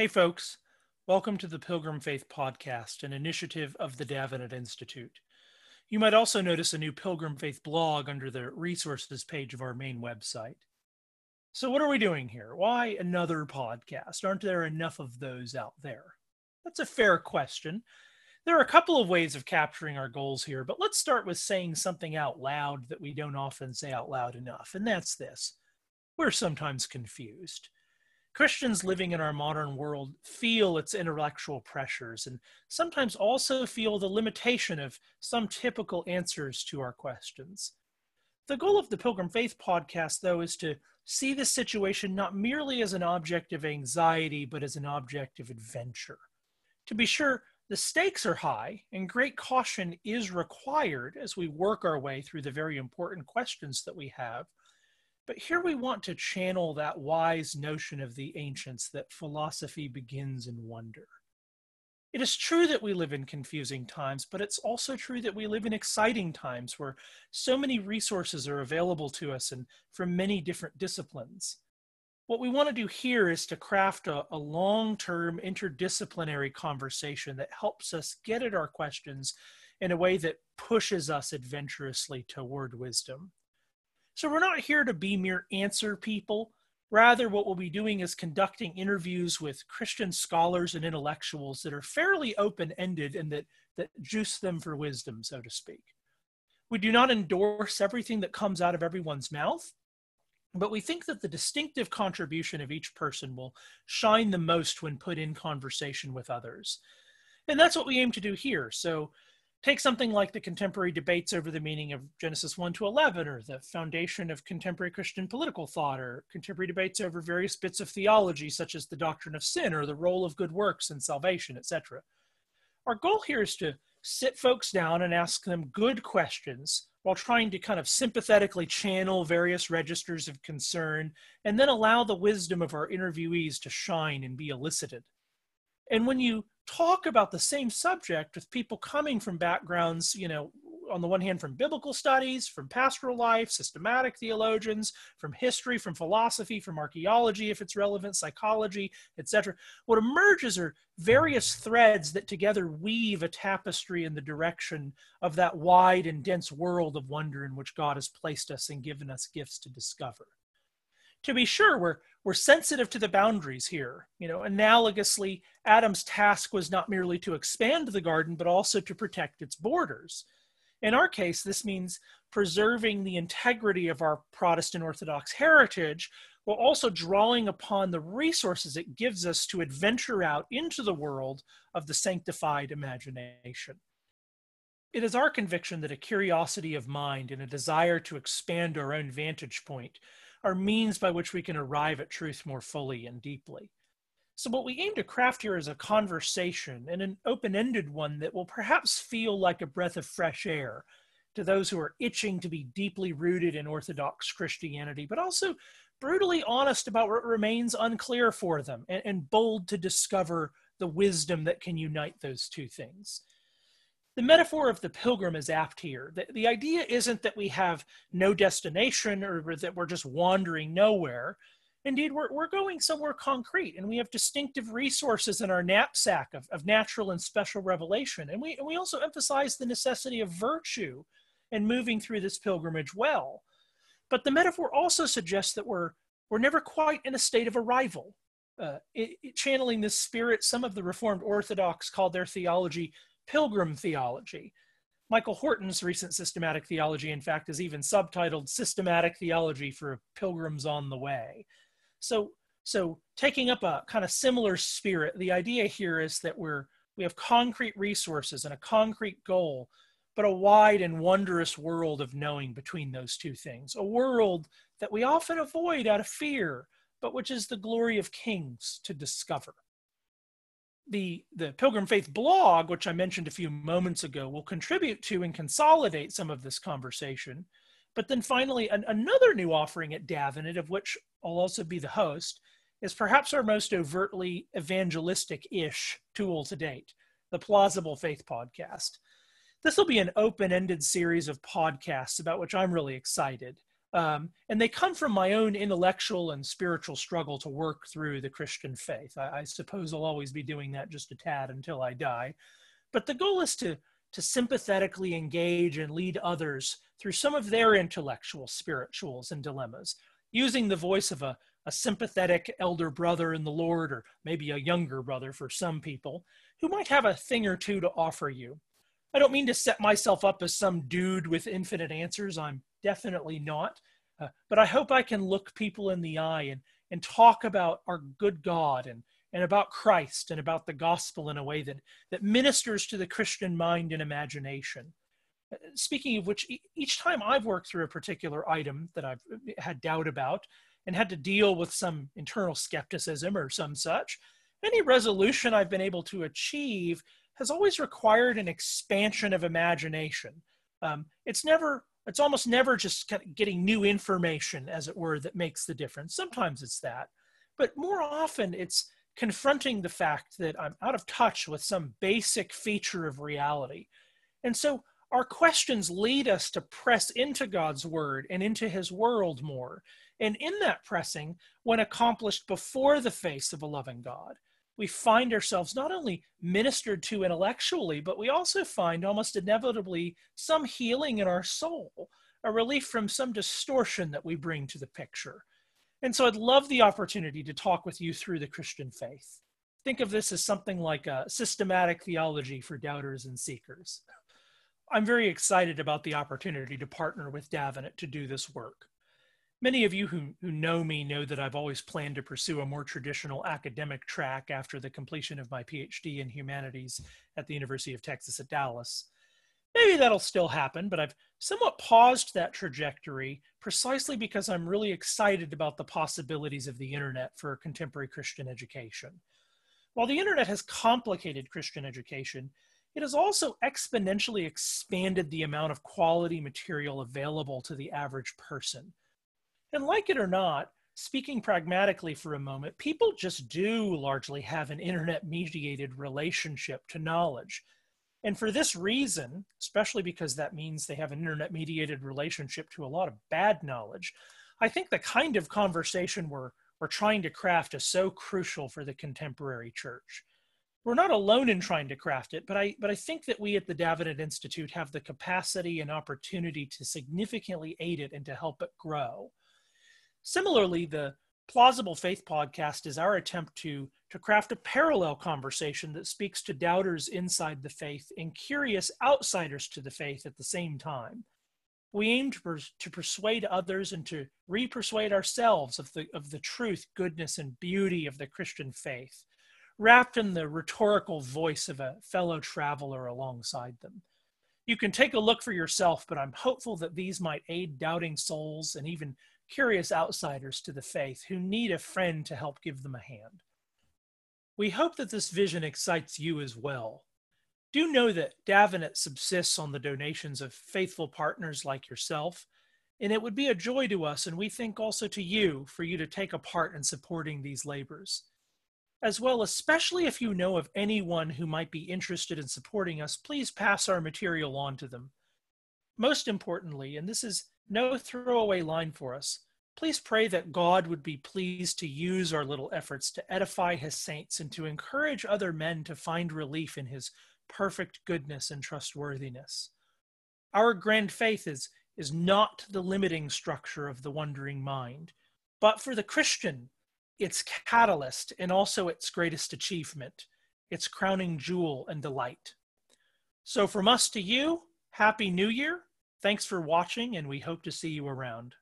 Hey, folks. Welcome to the Pilgrim Faith Podcast, an initiative of the Davenant Institute. You might also notice a new Pilgrim Faith blog under the resources page of our main website. So, what are we doing here? Why another podcast? Aren't there enough of those out there? That's a fair question. There are a couple of ways of capturing our goals here, but let's start with saying something out loud that we don't often say out loud enough, and that's this we're sometimes confused. Christians living in our modern world feel its intellectual pressures and sometimes also feel the limitation of some typical answers to our questions. The goal of the Pilgrim Faith podcast, though, is to see this situation not merely as an object of anxiety, but as an object of adventure. To be sure, the stakes are high, and great caution is required as we work our way through the very important questions that we have but here we want to channel that wise notion of the ancients that philosophy begins in wonder. It is true that we live in confusing times, but it's also true that we live in exciting times where so many resources are available to us and from many different disciplines. What we want to do here is to craft a, a long term interdisciplinary conversation that helps us get at our questions in a way that pushes us adventurously toward wisdom. So we're not here to be mere answer people. Rather, what we'll be doing is conducting interviews with Christian scholars and intellectuals that are fairly open ended and that, that juice them for wisdom, so to speak. We do not endorse everything that comes out of everyone's mouth, but we think that the distinctive contribution of each person will shine the most when put in conversation with others. And that's what we aim to do here. So Take something like the contemporary debates over the meaning of Genesis 1 to 11, or the foundation of contemporary Christian political thought, or contemporary debates over various bits of theology, such as the doctrine of sin or the role of good works in salvation, etc. Our goal here is to sit folks down and ask them good questions while trying to kind of sympathetically channel various registers of concern and then allow the wisdom of our interviewees to shine and be elicited. And when you talk about the same subject with people coming from backgrounds, you know, on the one hand from biblical studies, from pastoral life, systematic theologians, from history, from philosophy, from archaeology if it's relevant, psychology, etc. What emerges are various threads that together weave a tapestry in the direction of that wide and dense world of wonder in which God has placed us and given us gifts to discover. To be sure, we're we're sensitive to the boundaries here. You know, analogously, Adam's task was not merely to expand the garden, but also to protect its borders. In our case, this means preserving the integrity of our Protestant Orthodox heritage while also drawing upon the resources it gives us to adventure out into the world of the sanctified imagination. It is our conviction that a curiosity of mind and a desire to expand our own vantage point are means by which we can arrive at truth more fully and deeply. So, what we aim to craft here is a conversation and an open ended one that will perhaps feel like a breath of fresh air to those who are itching to be deeply rooted in Orthodox Christianity, but also brutally honest about what remains unclear for them and, and bold to discover the wisdom that can unite those two things the metaphor of the pilgrim is apt here. The, the idea isn't that we have no destination or that we're just wandering nowhere. Indeed, we're, we're going somewhere concrete and we have distinctive resources in our knapsack of, of natural and special revelation. And we, and we also emphasize the necessity of virtue in moving through this pilgrimage well. But the metaphor also suggests that we're, we're never quite in a state of arrival. Uh, it, it, channeling this spirit, some of the Reformed Orthodox called their theology pilgrim theology. Michael Horton's recent systematic theology, in fact, is even subtitled Systematic Theology for Pilgrims on the Way. So, so taking up a kind of similar spirit, the idea here is that we're we have concrete resources and a concrete goal, but a wide and wondrous world of knowing between those two things. A world that we often avoid out of fear, but which is the glory of kings to discover the the Pilgrim Faith blog, which I mentioned a few moments ago, will contribute to and consolidate some of this conversation. But then finally, an, another new offering at Davenant, of which I'll also be the host, is perhaps our most overtly evangelistic-ish tool to date, the Plausible Faith podcast. This will be an open-ended series of podcasts about which I'm really excited. Um, and they come from my own intellectual and spiritual struggle to work through the Christian faith. I, I, suppose I'll always be doing that just a tad until I die. But the goal is to, to sympathetically engage and lead others through some of their intellectual spirituals and dilemmas, using the voice of a, a sympathetic elder brother in the Lord, or maybe a younger brother for some people, who might have a thing or two to offer you. I don't mean to set myself up as some dude with infinite answers. I'm definitely not. Uh, but I hope I can look people in the eye and, and talk about our good God and, and about Christ and about the gospel in a way that, that ministers to the Christian mind and imagination. Uh, speaking of which, each time I've worked through a particular item that I've uh, had doubt about and had to deal with some internal skepticism or some such, any resolution I've been able to achieve has always required an expansion of imagination. Um, it's never, it's almost never just getting new information, as it were, that makes the difference. Sometimes it's that, but more often it's confronting the fact that I'm out of touch with some basic feature of reality. And so our questions lead us to press into God's word and into his world more. And in that pressing, when accomplished before the face of a loving God, we find ourselves not only ministered to intellectually, but we also find almost inevitably some healing in our soul, a relief from some distortion that we bring to the picture. And so I'd love the opportunity to talk with you through the Christian faith. Think of this as something like a systematic theology for doubters and seekers. I'm very excited about the opportunity to partner with Davenant to do this work. Many of you who, who know me know that I've always planned to pursue a more traditional academic track after the completion of my PhD in humanities at the University of Texas at Dallas. Maybe that'll still happen, but I've somewhat paused that trajectory precisely because I'm really excited about the possibilities of the internet for contemporary Christian education. While the internet has complicated Christian education, it has also exponentially expanded the amount of quality material available to the average person. And like it or not, speaking pragmatically for a moment, people just do largely have an internet mediated relationship to knowledge. And for this reason, especially because that means they have an internet mediated relationship to a lot of bad knowledge, I think the kind of conversation we're, we're trying to craft is so crucial for the contemporary church. We're not alone in trying to craft it, but I, but I think that we at the Davenant Institute have the capacity and opportunity to significantly aid it and to help it grow. Similarly, the Plausible Faith podcast is our attempt to, to craft a parallel conversation that speaks to doubters inside the faith and curious outsiders to the faith at the same time. We aim to, pers- to persuade others and to re persuade ourselves of the, of the truth, goodness, and beauty of the Christian faith, wrapped in the rhetorical voice of a fellow traveler alongside them. You can take a look for yourself, but I'm hopeful that these might aid doubting souls and even curious outsiders to the faith who need a friend to help give them a hand. We hope that this vision excites you as well. Do know that Davenant subsists on the donations of faithful partners like yourself, and it would be a joy to us, and we think also to you, for you to take a part in supporting these labors. As well, especially if you know of anyone who might be interested in supporting us, please pass our material on to them. Most importantly, and this is no throwaway line for us. Please pray that God would be pleased to use our little efforts to edify his saints and to encourage other men to find relief in his perfect goodness and trustworthiness. Our grand faith is, is not the limiting structure of the wondering mind, but for the Christian, its catalyst and also its greatest achievement, its crowning jewel and delight. So, from us to you, Happy New Year Thanks for watching, and we hope to see you around.